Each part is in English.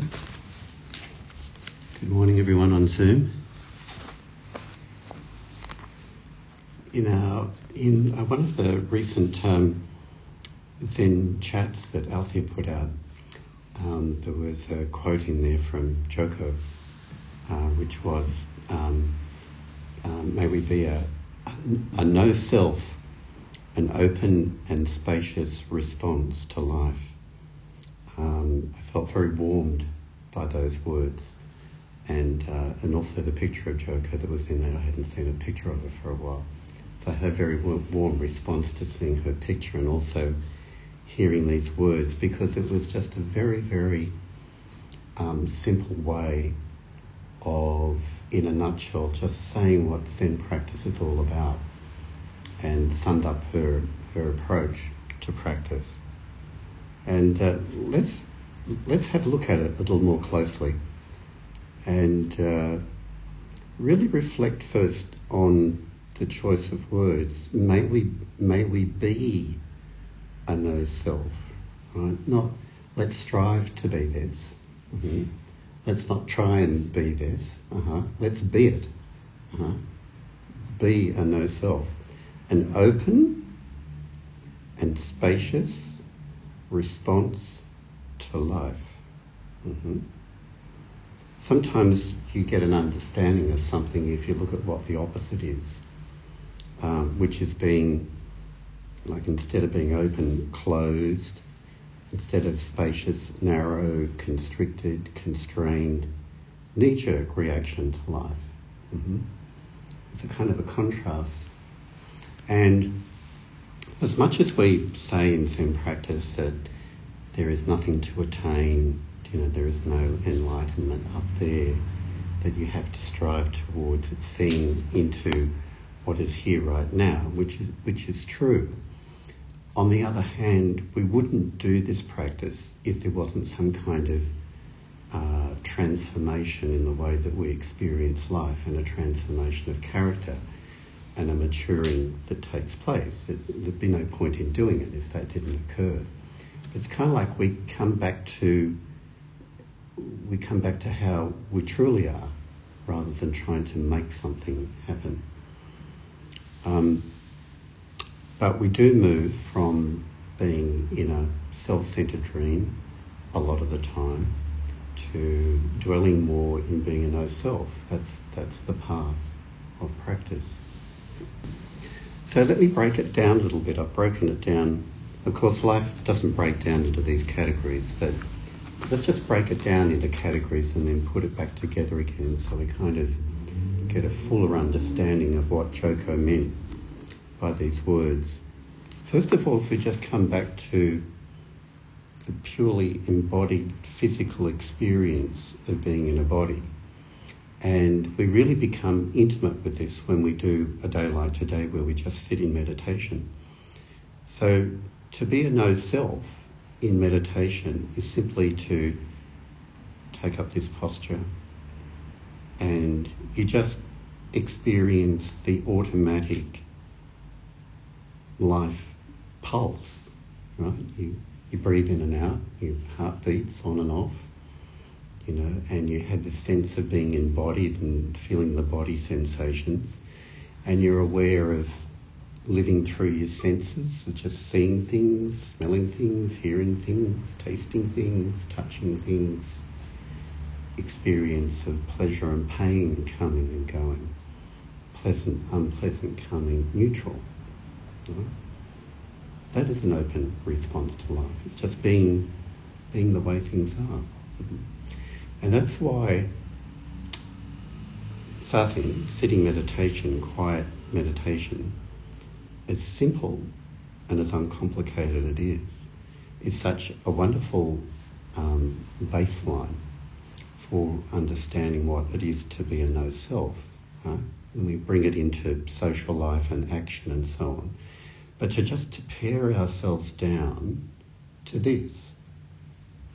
Well, good morning, everyone. Good morning, everyone on Zoom. In our in uh, one of the recent um, Zen chats that Althea put out, um, there was a quote in there from Joko, uh, which was, um, um "May we be a, a, a no self, an open and spacious response to life." Um, I felt very warmed by those words. And, uh, and also the picture of Joko that was in there. I hadn't seen a picture of her for a while. So I had a very warm response to seeing her picture and also hearing these words because it was just a very, very um, simple way of, in a nutshell, just saying what Zen practice is all about and summed up her, her approach to practice. And uh, let's let's have a look at it a little more closely, and uh, really reflect first on the choice of words. May we may we be a no self, right? Not let's strive to be this. Mm-hmm. Let's not try and be this. Uh-huh. Let's be it. Uh-huh. Be a no self, an open and spacious response to life. Mm-hmm. Sometimes you get an understanding of something if you look at what the opposite is, um, which is being, like instead of being open, closed, instead of spacious, narrow, constricted, constrained, knee jerk reaction to life. Mm-hmm. It's a kind of a contrast. And as much as we say in Zen practice that there is nothing to attain, you know, there is no enlightenment up there, that you have to strive towards it, seeing into what is here right now, which is which is true. On the other hand, we wouldn't do this practice if there wasn't some kind of uh, transformation in the way that we experience life and a transformation of character and a maturing that takes place. It, there'd be no point in doing it if that didn't occur. It's kind of like we come back to we come back to how we truly are, rather than trying to make something happen. Um, but we do move from being in a self-centered dream a lot of the time to dwelling more in being a no self. That's that's the path of practice. So let me break it down a little bit. I've broken it down. Of course, life doesn't break down into these categories, but let's just break it down into categories and then put it back together again so we kind of get a fuller understanding of what Joko meant by these words. First of all, if we just come back to the purely embodied physical experience of being in a body, and we really become intimate with this when we do a day like today where we just sit in meditation. So to be a no self in meditation is simply to take up this posture and you just experience the automatic life pulse, right? You, you breathe in and out, your heart beats on and off you know, and you had the sense of being embodied and feeling the body sensations, and you're aware of living through your senses, just seeing things, smelling things, hearing things, tasting things, touching things, experience of pleasure and pain coming and going, pleasant, unpleasant coming, neutral. That is an open response to life. It's just being, being the way things are. Mm-hmm. And that's why sitting meditation, quiet meditation, as simple and as uncomplicated it is, is such a wonderful um, baseline for understanding what it is to be a no self. Right? And we bring it into social life and action and so on. But to just to pare ourselves down to this,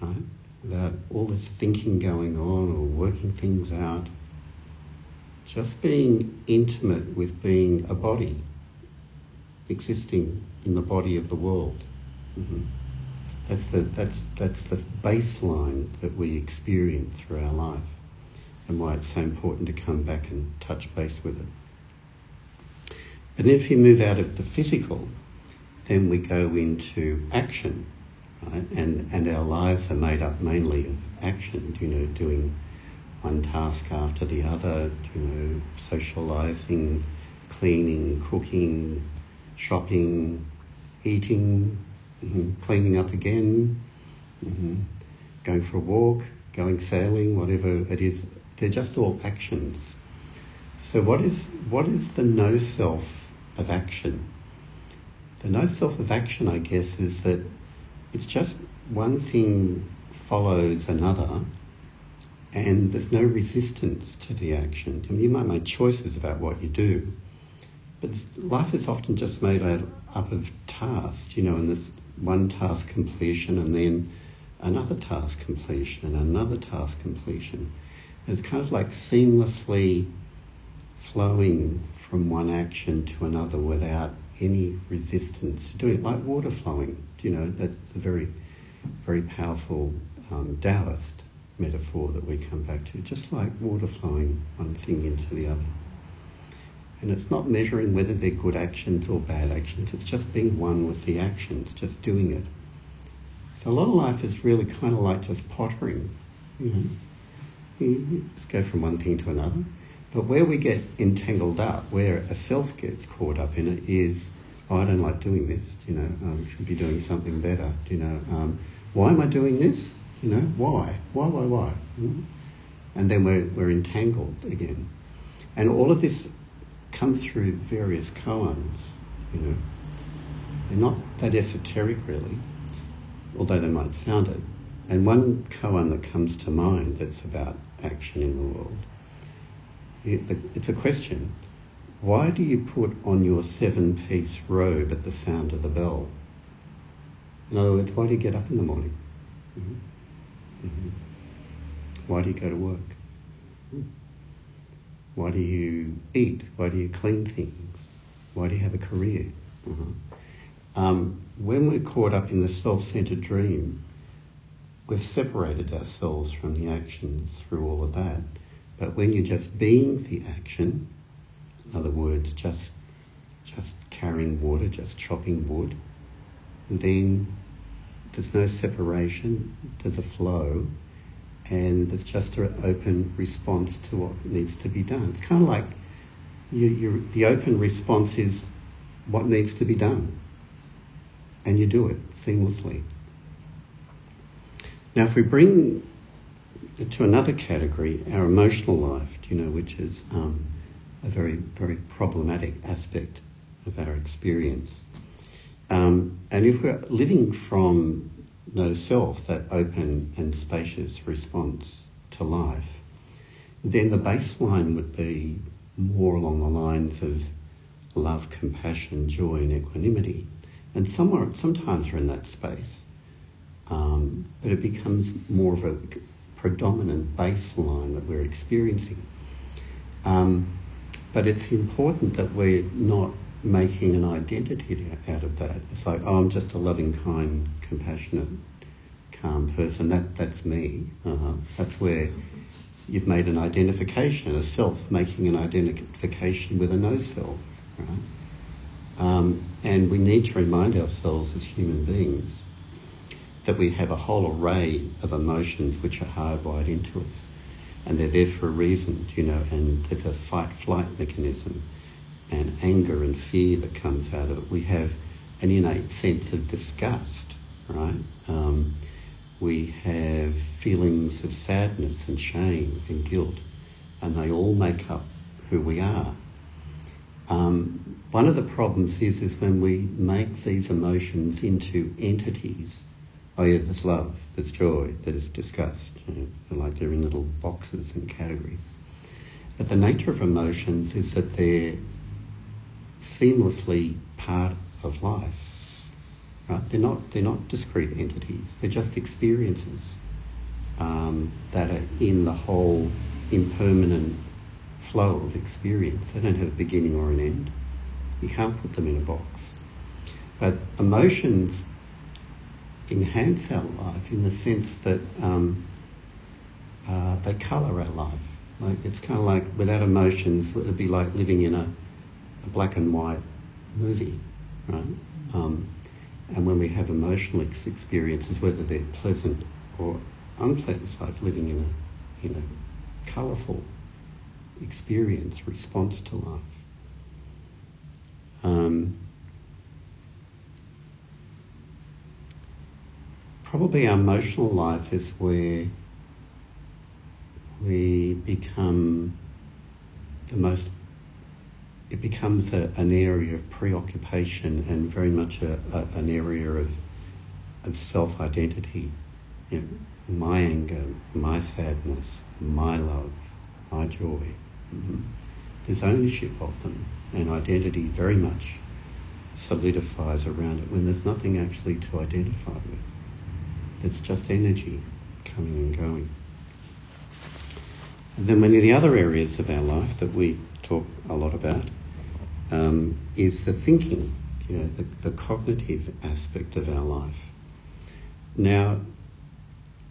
right? Without all this thinking going on or working things out. Just being intimate with being a body, existing in the body of the world. Mm-hmm. That's the, that's, that's the baseline that we experience through our life and why it's so important to come back and touch base with it. But if you move out of the physical, then we go into action, right? And, and our lives are made up mainly of action, you know, doing one task after the other, you know, socializing, cleaning, cooking, shopping, eating, mm-hmm, cleaning up again, mm-hmm, going for a walk, going sailing, whatever it is. They're just all actions. So what is what is the no self of action? The no self of action, I guess, is that it's just one thing follows another and there's no resistance to the action. I mean, you might make choices about what you do, but life is often just made up of tasks, you know, and there's one task completion and then another task completion and another task completion. And it's kind of like seamlessly flowing from one action to another without any resistance to doing it, like water flowing. You know, that's a very, very powerful um, Taoist metaphor that we come back to, just like water flowing one thing into the other. And it's not measuring whether they're good actions or bad actions, it's just being one with the actions, just doing it. So a lot of life is really kind of like just pottering, you know. You just go from one thing to another. But where we get entangled up, where a self gets caught up in it, is, oh, I don't like doing this. You know, I um, should be doing something better. You know, um, why am I doing this? You know, why? Why, why, why? Hmm? And then we're, we're entangled again. And all of this comes through various koans, you know. They're not that esoteric really, although they might sound it. And one koan that comes to mind that's about action in the world, it's a question. Why do you put on your seven piece robe at the sound of the bell? In other words, why do you get up in the morning? Mm-hmm. Mm-hmm. Why do you go to work? Mm-hmm. Why do you eat? Why do you clean things? Why do you have a career? Uh-huh. Um, when we're caught up in the self-centered dream, we've separated ourselves from the actions through all of that. But when you're just being the action, in other words, just just carrying water, just chopping wood, then there's no separation, there's a flow, and there's just an open response to what needs to be done. It's kind of like you, the open response is what needs to be done, and you do it seamlessly. Now, if we bring to another category, our emotional life, you know, which is um, a very, very problematic aspect of our experience. Um, and if we're living from no self, that open and spacious response to life, then the baseline would be more along the lines of love, compassion, joy, and equanimity. And somewhere, sometimes we're in that space, um, but it becomes more of a predominant baseline that we're experiencing. Um, but it's important that we're not making an identity out of that. It's like, oh, I'm just a loving, kind, compassionate, calm person. That that's me. Uh-huh. That's where you've made an identification, a self making an identification with a no self, right? Um, and we need to remind ourselves as human beings that we have a whole array of emotions which are hardwired into us, and they're there for a reason, you know. And there's a fight-flight mechanism and anger and fear that comes out of it. We have an innate sense of disgust, right? Um, we have feelings of sadness and shame and guilt, and they all make up who we are. Um, one of the problems is, is when we make these emotions into entities. Oh yeah, there's love, there's joy, there's disgust. You know, like they're in little boxes and categories. But the nature of emotions is that they're seamlessly part of life. Right? They're not they're not discrete entities. They're just experiences um, that are in the whole impermanent flow of experience. They don't have a beginning or an end. You can't put them in a box. But emotions enhance our life in the sense that um, uh, they colour our life. Like it's kind of like without emotions, it would be like living in a, a black and white movie, right? Um, and when we have emotional experiences, whether they're pleasant or unpleasant, it's like living in a in a colourful experience, response to life. Um, probably our emotional life is where we become the most, it becomes a, an area of preoccupation and very much a, a, an area of, of self identity. You know, my anger, my sadness, my love, my joy. Mm-hmm. There's ownership of them, and identity very much solidifies around it when there's nothing actually to identify with. It's just energy coming and going. And then many of the other areas of our life that we talk a lot about um, is the thinking, you know, the, the cognitive aspect of our life. Now,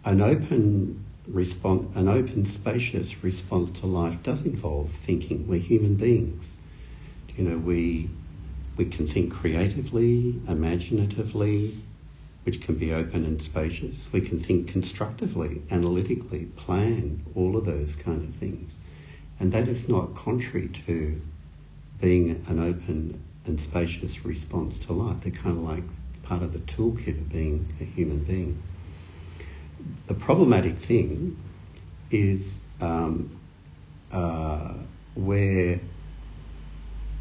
an open response, an open, spacious response to life does involve thinking. We're human beings. You know, we we can think creatively, imaginatively, which can be open and spacious. We can think constructively, analytically, plan, all of those kind of things. And that is not contrary to being an open and spacious response to life. They're kind of like part of the toolkit of being a human being. The problematic thing is um, uh, where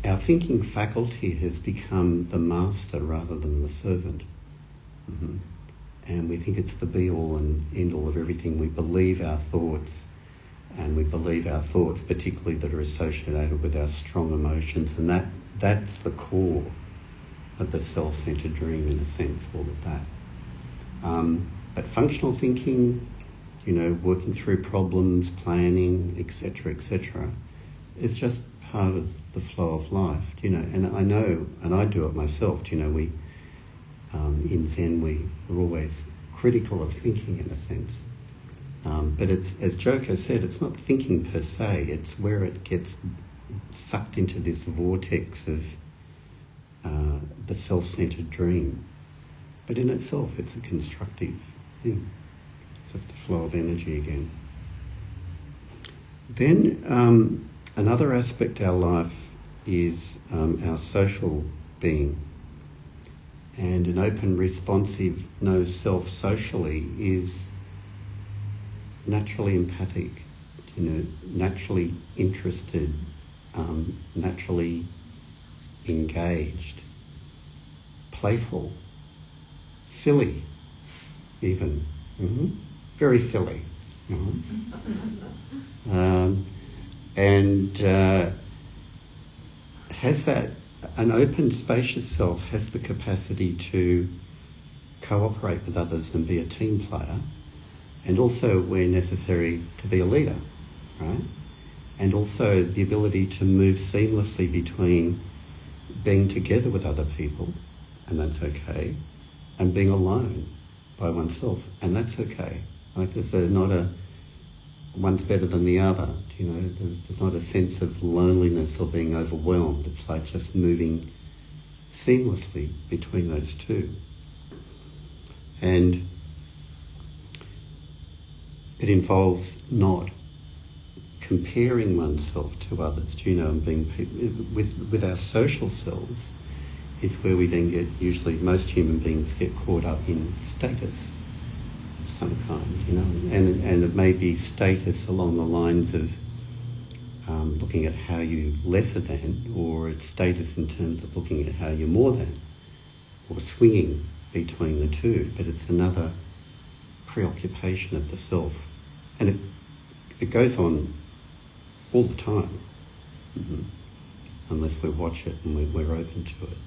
our thinking faculty has become the master rather than the servant. Mm-hmm. And we think it's the be all and end all of everything. We believe our thoughts, and we believe our thoughts, particularly that are associated with our strong emotions, and that that's the core of the self-centered dream, in a sense, all of that. Um, but functional thinking, you know, working through problems, planning, etc., etc., is just part of the flow of life, you know. And I know, and I do it myself. You know, we um, in Zen, we are always critical of thinking in a sense. Um, but it's, as Joko said, it's not thinking per se, it's where it gets sucked into this vortex of uh, the self centered dream. But in itself, it's a constructive thing. It's just a flow of energy again. Then, um, another aspect of our life is um, our social being and an open, responsive, no self socially is naturally empathic, you know, naturally interested, um, naturally engaged, playful, silly, even, mm-hmm. very silly. Mm-hmm. Um, and uh, has that an open, spacious self has the capacity to cooperate with others and be a team player, and also, where necessary, to be a leader, right? And also the ability to move seamlessly between being together with other people, and that's okay, and being alone by oneself, and that's okay. Like there's a, not a one's better than the other. You know, there's, there's not a sense of loneliness or being overwhelmed. It's like just moving seamlessly between those two. And it involves not comparing oneself to others, you know, and being with with our social selves is where we then get usually most human beings get caught up in status some kind, you know, and, and it may be status along the lines of um, looking at how you lesser than, or it's status in terms of looking at how you're more than, or swinging between the two, but it's another preoccupation of the self. And it, it goes on all the time, mm-hmm. unless we watch it and we're, we're open to it.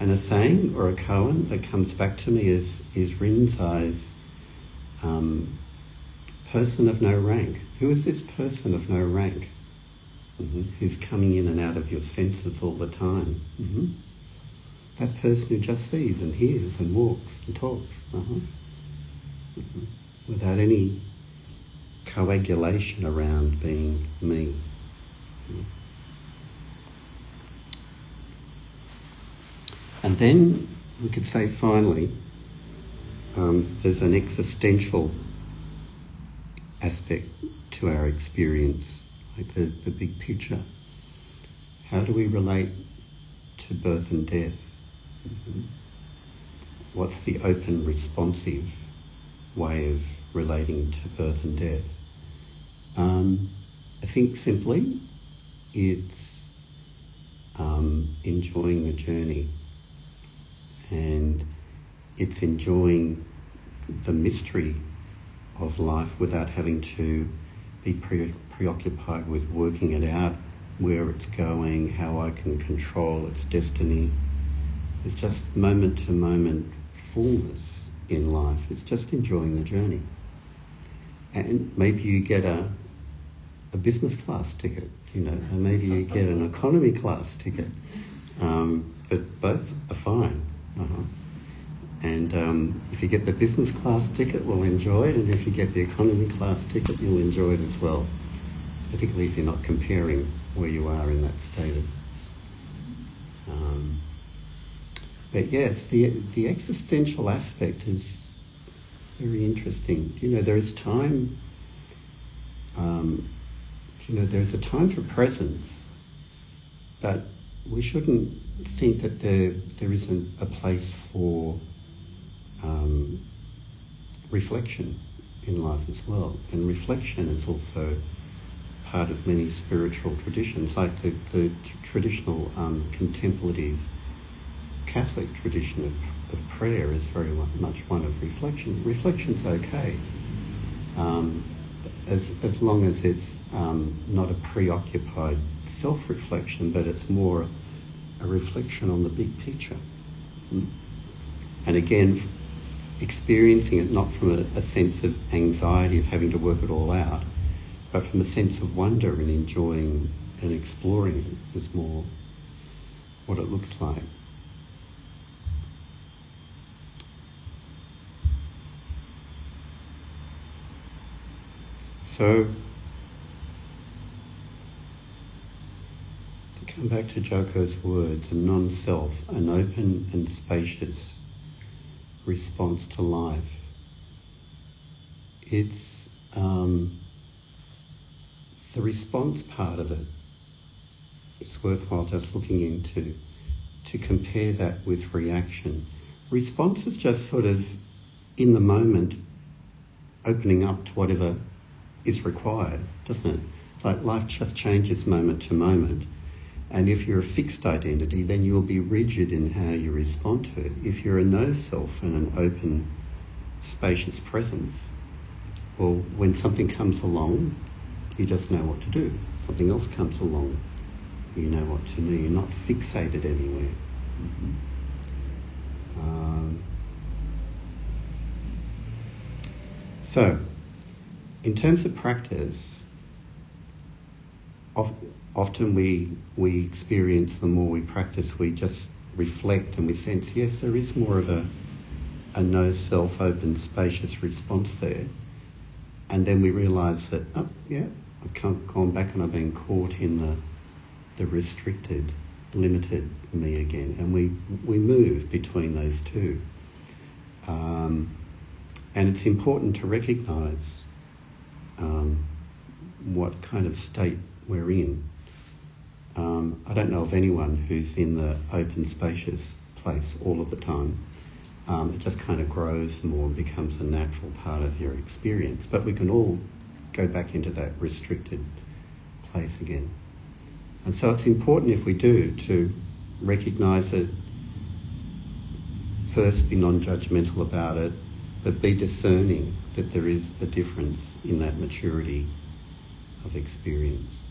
And a saying or a koan that comes back to me is, is Rinzai's um, person of no rank. Who is this person of no rank? Mm-hmm. Who's coming in and out of your senses all the time? Mm-hmm. that person who just sees and hears and walks and talks. Uh-huh. Mm-hmm. Without any coagulation around being me. And then we could say finally, um, there's an existential aspect to our experience, like the, the big picture. How do we relate to birth and death? Mm-hmm. What's the open, responsive way of relating to birth and death? Um, I think simply it's um, enjoying the journey and it's enjoying the mystery of life without having to be pre- preoccupied with working it out, where it's going, how I can control its destiny. It's just moment to moment fullness in life. It's just enjoying the journey. And maybe you get a, a business class ticket, you know, and maybe you get an economy class ticket. Um, but both are fine. Uh-huh. And um, if you get the business class ticket, we'll enjoy it. And if you get the economy class ticket, you'll enjoy it as well. Particularly if you're not comparing where you are in that state of. Um, but yes, the the existential aspect is very interesting. You know, there is time. Um, you know, there is a time for presence, but we shouldn't think that there there isn't a place for um, reflection in life as well. And reflection is also part of many spiritual traditions, like the, the traditional um, contemplative Catholic tradition of, of, prayer is very much one of reflection. Reflection's okay, um, as, as long as it's um, not a preoccupied self-reflection, but it's more a reflection on the big picture. Hmm? And again, experiencing it not from a, a, sense of anxiety of having to work it all out, but from a sense of wonder and enjoying and exploring it is more what it looks like. So, to come back to Joko's words, a non self, an open and spacious response to life. It's um, the response part of it. It's worthwhile just looking into to compare that with reaction. Response is just sort of in the moment opening up to whatever is required, doesn't it? Like life just changes moment to moment. And if you're a fixed identity, then you'll be rigid in how you respond to it. If you're a no self and an open, spacious presence, well, when something comes along, you just know what to do. Something else comes along, you know what to do. You're not fixated anywhere. Mm-hmm. Um, so, in terms of practice, often we we experience the more we practice, we just reflect and we sense, yes, there is more of a a no self, open, spacious response there. And then we realise that, oh, yeah, I've come, gone back and I've been caught in the the restricted, limited me again, and we we move between those two. Um, and it's important to recognise um, what kind of state we're in um, I don't know of anyone who's in the open, spacious place all of the time. Um, it just kind of grows more and becomes a natural part of your experience. But we can all go back into that restricted place again. And so it's important if we do to recognise it, first be non judgmental about it, but be discerning that there is a difference in that maturity of experience.